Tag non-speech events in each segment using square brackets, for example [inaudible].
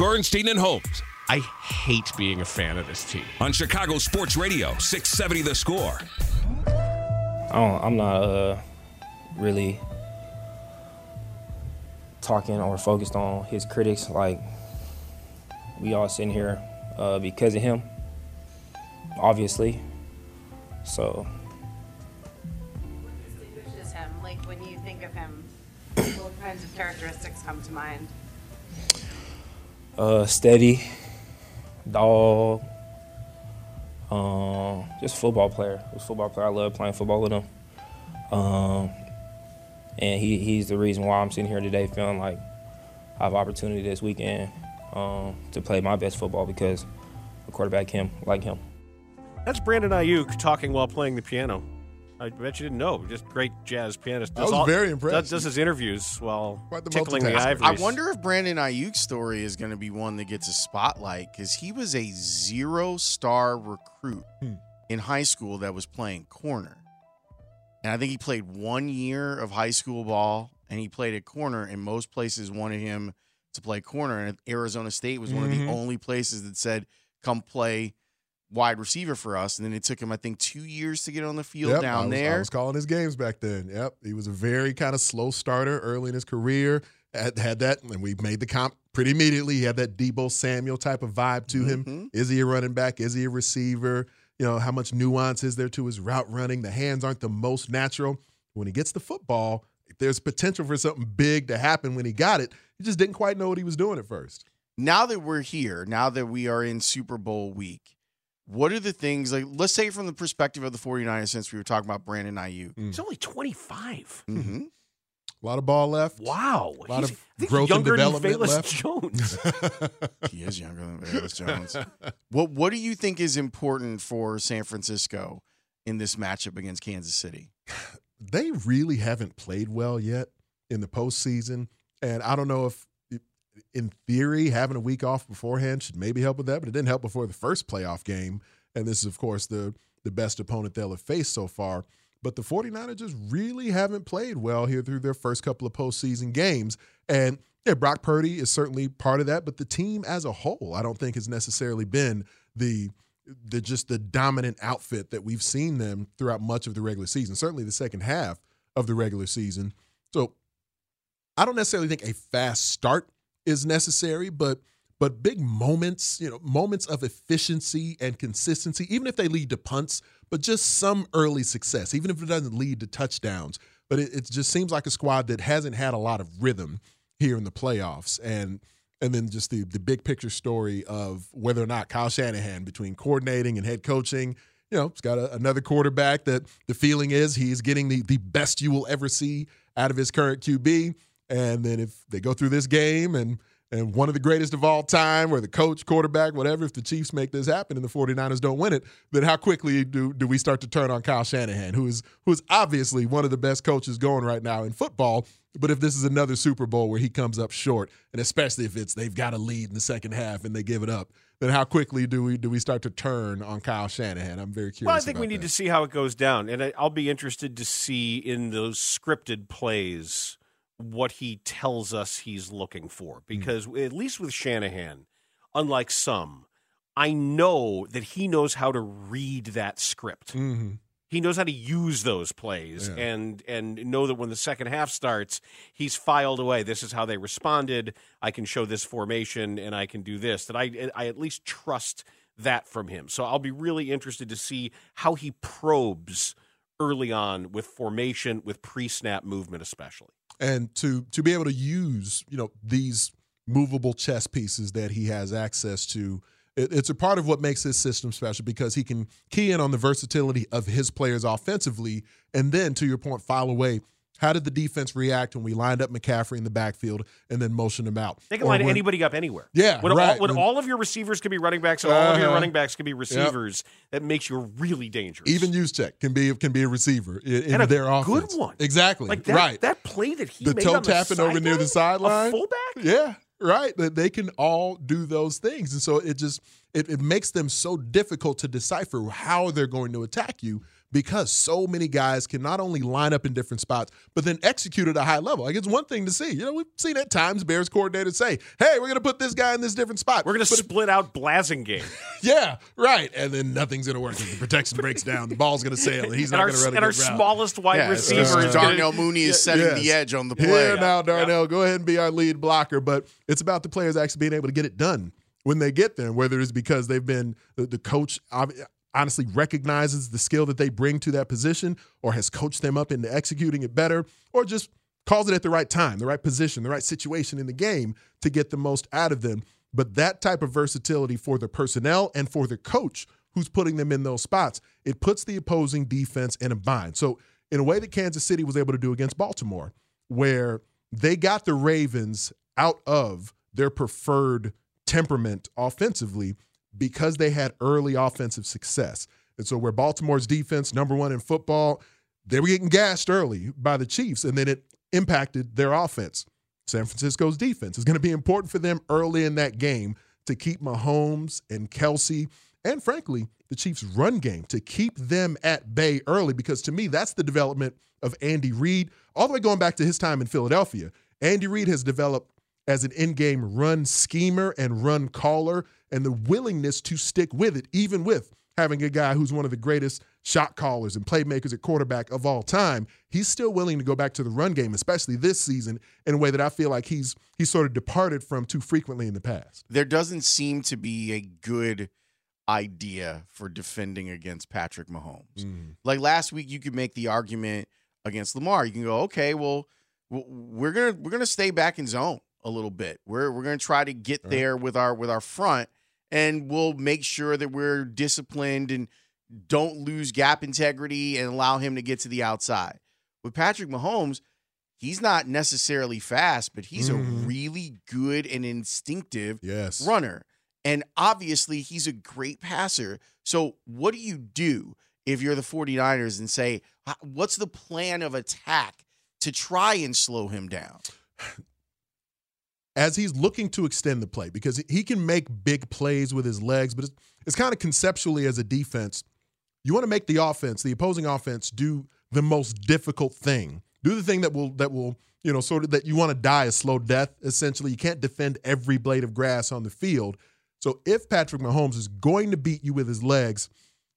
Bernstein and Holmes I hate being a fan of this team. on Chicago Sports Radio, 670 The Score. I don't, I'm not uh, really talking or focused on his critics. Like we all sitting here uh, because of him, obviously. So Just him. Like when you think of him, what kinds of characteristics come to mind? Uh, steady, dog, um, just football player. Just football player. I love playing football with him. Um, and he, he's the reason why I'm sitting here today feeling like I have opportunity this weekend um, to play my best football because a quarterback him like him. That's Brandon Aiyuk talking while playing the piano. I bet you didn't know. Just great jazz pianist. I was very impressed. Does, does his interviews while the tickling the ivories. I wonder if Brandon Aiyuk's story is going to be one that gets a spotlight because he was a zero star recruit Hmm. in high school that was playing corner. And I think he played one year of high school ball and he played at corner, and most places wanted him to play corner. And Arizona State was one of the only places that said, come play wide receiver for us. And then it took him, I think, two years to get on the field Yep, down I was, there. I was calling his games back then. Yep, he was a very kind of slow starter early in his career. Had, had that, and we made the comp pretty immediately. He had that Deebo Samuel type of vibe to him. Mhm. Is he a running back? Is he a receiver? You know, how much nuance is there to his route running? The hands aren't the most natural. When he gets the football, there's potential for something big to happen when he got it. He just didn't quite know what he was doing at first. now that we're here, now that we are in Super Bowl week, what are the things like let's say from the perspective of the 49ers since we were talking about Brandon Aiyuk. He's only 25. Mm-hmm. A lot of ball left. Wow. A lot He's- of I think growth and younger than development Velus left. Jones. [laughs] He is younger than Velus Jones. what what do you think is important for San Francisco in this matchup against Kansas City? they really haven't played well yet in the postseason. And I don't know if, in theory, having a week off beforehand should maybe help with that, but it didn't help before the first playoff game. And this is, of course, the, the best opponent they'll have faced so far. But the 49ers just really haven't played well here through their first couple of postseason games. And yeah, Brock Purdy is certainly part of that, but the team as a whole, I don't think has necessarily been the the just the dominant outfit that we've seen them throughout much of the regular season, certainly the second half of the regular season. So I don't necessarily think a fast start is necessary, but but big moments, you know, moments of efficiency and consistency, even if they lead to punts, but just some early success, even if it doesn't lead to touchdowns. But it, it just seems like a squad that hasn't had a lot of rhythm here in the playoffs. And and then just the the big picture story of whether or not Kyle Shanahan between coordinating and head coaching, you know, he's got a, another quarterback that the feeling is he's getting the the best you will ever see out of his current QB. And then if they go through this game and and one of the greatest of all time, or the coach, quarterback, whatever, if the Chiefs make this happen and the 49ers don't win it, then how quickly do, do we start to turn on Kyle Shanahan, who is who is obviously one of the best coaches going right now in football. But if this is another Super Bowl where he comes up short, and especially if it's they've got a lead in the second half and they give it up, then how quickly do we do we start to turn on Kyle Shanahan? I'm very curious. Well, I think we need that. to see how it goes down, and I, I'll be interested to see in those scripted plays what he tells us he's looking for. Because at least with Shanahan, unlike some, I know that he knows how to read that script. Mm-hmm. he knows how to use those plays Yeah. and and know that when the second half starts, he's filed away. This is how they responded. I can show this formation and I can do this. That I I at least trust that from him. So I'll be really interested to see how he probes early on with formation, with pre-snap movement, especially. And to to be able to use you know these movable chess pieces that he has access to it, it's a part of what makes his system special because he can key in on the versatility of his players offensively and then to your point file away how did the defense react when we lined up McCaffrey in the backfield and then motioned him out? They can Or line when- anybody up anywhere. Yeah, when, right. all, when all of your receivers can be running backs and all of your Uh-huh. running backs can be Yep. receivers, that makes you really dangerous. Even Juszczyk can be can be a receiver in, in And a their good offense. one. Exactly. like that, right. that play that he the made toe on the tapping over near the sideline. a fullback. Yeah, right. That they can all do those things, and so it just it, it makes them so difficult to decipher how they're going to attack you because so many guys can not only line up in different spots but then execute at a high level. Like it's one thing to see. You know, we've seen at times Bears coordinators say, "Hey, we're going to put this guy in this different spot. We're going to But- split out Blasingame. [laughs] yeah, right. And then nothing's going to work. The protection breaks down. The ball's going to sail, and [laughs] he's and not our, going to run a and our route. smallest wide Yeah, receiver uh, is gonna- Darnell Mooney is Yeah. setting the edge on the play. Here now, Darnell, go ahead and be our lead blocker. But it's about the players actually being able to get it done when they get there, whether it's because they've been the, the coach ob- honestly recognizes the skill that they bring to that position or has coached them up into executing it better or just calls it at the right time, the right position, the right situation in the game to get the most out of them. But that type of versatility for the personnel and for the coach who's putting them in those spots, it puts the opposing defense in a bind. So, in a way that Kansas City was able to do against Baltimore, where they got the Ravens out of their preferred temperament offensively because they had early offensive success. And so, where Baltimore's defense, number one in football, they were getting gassed early by the Chiefs, and then it impacted their offense. San Francisco's defense is going to be important for them early in that game to keep Mahomes and Kelce, and frankly, the Chiefs' run game to keep them at bay early. Because to me, that's the development of Andy Reid, all the way going back to his time in Philadelphia. Andy Reid has developed as an in game run schemer and run caller, and the willingness to stick with it, even with having a guy who's one of the greatest shot callers and playmakers at quarterback of all time, he's still willing to go back to the run game, especially this season, in a way that I feel like he's he's sort of departed from too frequently in the past. There doesn't seem to be a good idea for defending against Patrick Mahomes. Mm. Like last week, you could make the argument against Lamar. You can go, okay, well, we're gonna we're gonna stay back in zone a little bit. We're we're gonna try to get there with our with our front, and we'll make sure that we're disciplined and don't lose gap integrity and allow him to get to the outside. With Patrick Mahomes, he's not necessarily fast, but he's a Mhm. really good and instinctive Yes. runner. And obviously, he's a great passer. So, what do you do if you're the 49ers and say, what's the plan of attack to try and slow him down? [laughs] as he's looking to extend the play because he can make big plays with his legs, but it's, it's kind of conceptually as a defense, you want to make the offense, the opposing offense, do the most difficult thing. Do the thing that will that will you know sort of that you want to die a slow death. Essentially, you can't defend every blade of grass on the field. So if Patrick Mahomes is going to beat you with his legs,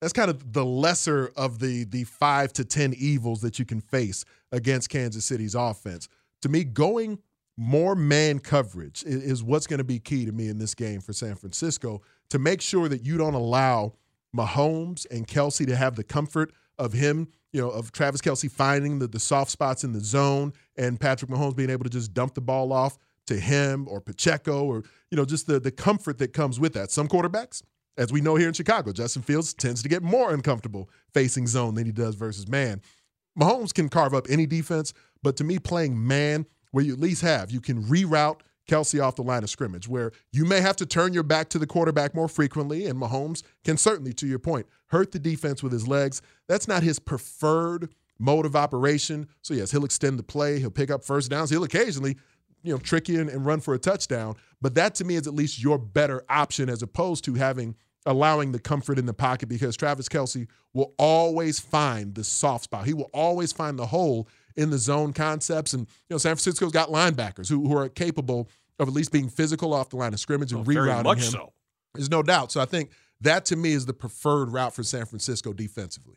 that's kind of the lesser of the the five to ten evils that you can face against Kansas City's offense. To me, going more man coverage i- is what's going to be key to me in this game for San Francisco to make sure that you don't allow Mahomes and Kelce to have the comfort of him, you know, of Travis Kelce finding the, the soft spots in the zone and Patrick Mahomes being able to just dump the ball off to him or Pacheco or, you know, just the, the comfort that comes with that. Some quarterbacks, as we know here in Chicago, Justin Fields tends to get more uncomfortable facing zone than he does versus man. Mahomes can carve up any defense, but to me, playing man, where you at least have, you can reroute Kelce off the line of scrimmage, where you may have to turn your back to the quarterback more frequently, and Mahomes can certainly, to your point, hurt the defense with his legs. That's not his preferred mode of operation. So yes, he'll extend the play, he'll pick up first downs, he'll occasionally, you know, trick and, and run for a touchdown. But that to me is at least your better option as opposed to having allowing the comfort in the pocket because Travis Kelce will always find the soft spot. He will always find the hole in the zone concepts. And you know, San Francisco's got linebackers who, who are capable of at least being physical off the line of scrimmage and Oh, very rerouting much him. so. There's no doubt. So I think that to me is the preferred route for San Francisco defensively.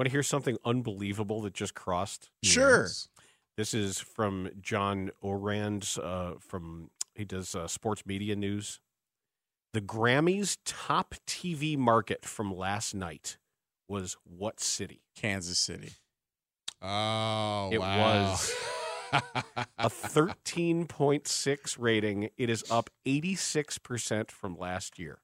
You want to hear something unbelievable that just crossed? Sure. This is from John Ourand uh, from he does uh, sports media news. The Grammys top TV market from last night was what city? Kansas City. Oh, It wow. was [laughs] a 13.6 rating. It is up 86% from last year.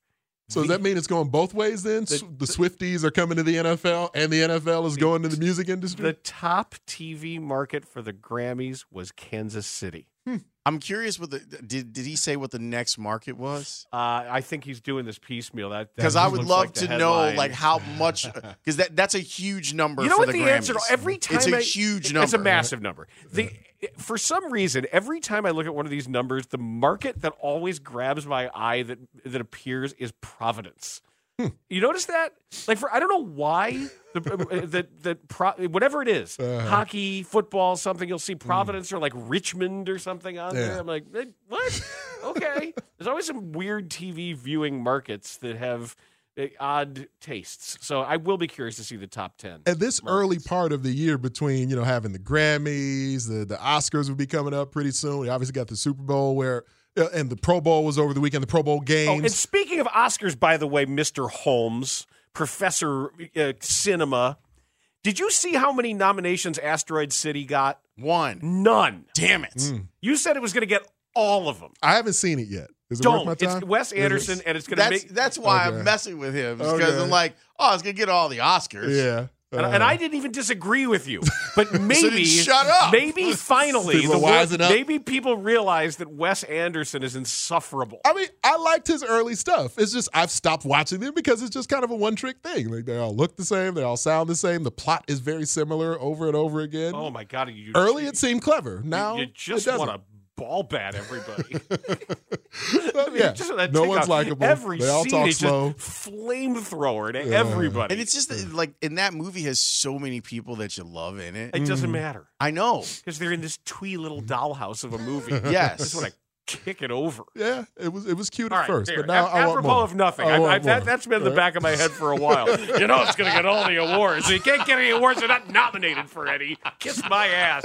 So does that mean it's going both ways then? The, the Swifties are coming to the NFL and the NFL is going to the music industry? The top TV market for the Grammys was Kansas City. Hmm. I'm curious what the did did he say what the next market was? Uh, I think he's doing this piecemeal. That Because I would love to know like how much because that that's a huge number. You know for what the, the, answer? Every time it's a I- huge number. It's a massive number. The for some reason, every time I look at one of these numbers, the market that always grabs my eye that that appears is Providence. Hmm. You notice that? Like for I don't know why the the, the pro, whatever it is, Uh-huh. hockey, football, something you'll see Providence or like Richmond or something on there. I'm like, what? okay. There's always some weird TV viewing markets that have eh, odd tastes. So I will be curious to see the top ten. At this early part of the year, between you know having the Grammys, the the Oscars will be coming up pretty soon. We obviously got the Super Bowl where, uh, and the Pro Bowl was over the weekend. The Pro Bowl Oh, games. and speaking of Oscars, by the way, Mr. Holmes, Professor uh, Cinema, did you see how many nominations Asteroid City got? One. None. Damn it. Mm. You said it was going to get all of them. I haven't seen it yet. Is it Don't. worth my time? It's Wes Is it- Anderson, and it's going to That's make. that's why Okay. I'm messing with him because Okay. I'm like, oh, it's gonna get all the Oscars. Yeah. And, and I didn't even disagree with you, but [laughs] maybe shut up. Maybe finally, People the up. maybe people realize that Wes Anderson is insufferable. I mean, I liked his early stuff. It's just I've stopped watching them because it's just kind of a one trick thing. Like they all look the same, they all sound the same. The plot is very similar over and over again. Oh my god! You, Early it seemed clever. Now you, you just want to ball bat everybody. [laughs] yeah. Just no one's out likable. Every They all scene talk is slow. just flamethrower to Yeah. everybody. And it's just that, like, and that movie has so many people that you love in it. it Mm. doesn't matter I know. because they're in this twee little dollhouse of a movie. [laughs] Yes. I just want to kick it over. Yeah, it was it was cute All at right, first, there. but now Ap- I want apropos more. of nothing, I I, I, that, that's been in the back of my head for a while. [laughs] you know, it's going to get all the awards. You can't get any awards; they're not nominated for any. Kiss my ass.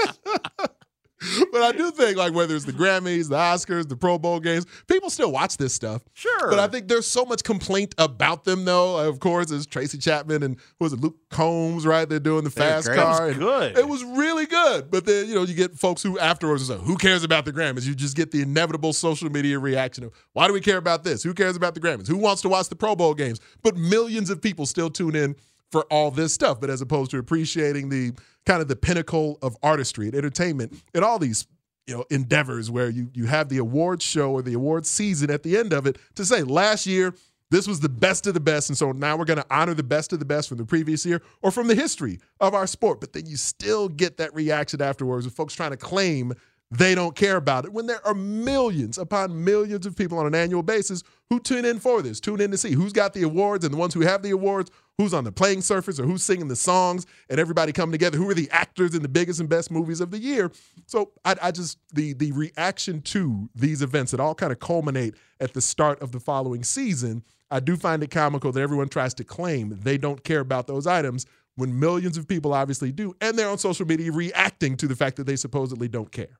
But I do think like whether it's the Grammys, the Oscars, the Pro Bowl games, people still watch this stuff. Sure. But I think there's so much complaint about them though. Of course, it's Tracy Chapman and who was it, Luke Combs, right? They're doing the fast great. car. And good. It was really good. But then, you know, you get folks who afterwards are like, who cares about the Grammys? You just get the inevitable social media reaction of why do we care about this? Who cares about the Grammys? Who wants to watch the Pro Bowl games? But millions of people still tune in for all this stuff. But as opposed to appreciating the kind of the pinnacle of artistry and entertainment and all these you know endeavors where you you have the awards show or the awards season at the end of it to say last year this was the best of the best and so now we're going to honor the best of the best from the previous year or from the history of our sport but then you still get that reaction afterwards of folks trying to claim they don't care about it when there are millions upon millions of people on an annual basis who tune in for this, tune in to see who's got the awards and the ones who have the awards, who's on the playing surface or who's singing the songs and everybody coming together, who are the actors in the biggest and best movies of the year. So I, I just the the reaction to these events that all kind of culminate at the start of the following season. I do find it comical that everyone tries to claim they don't care about those items when millions of people obviously do, and they're on social media reacting to the fact that they supposedly don't care.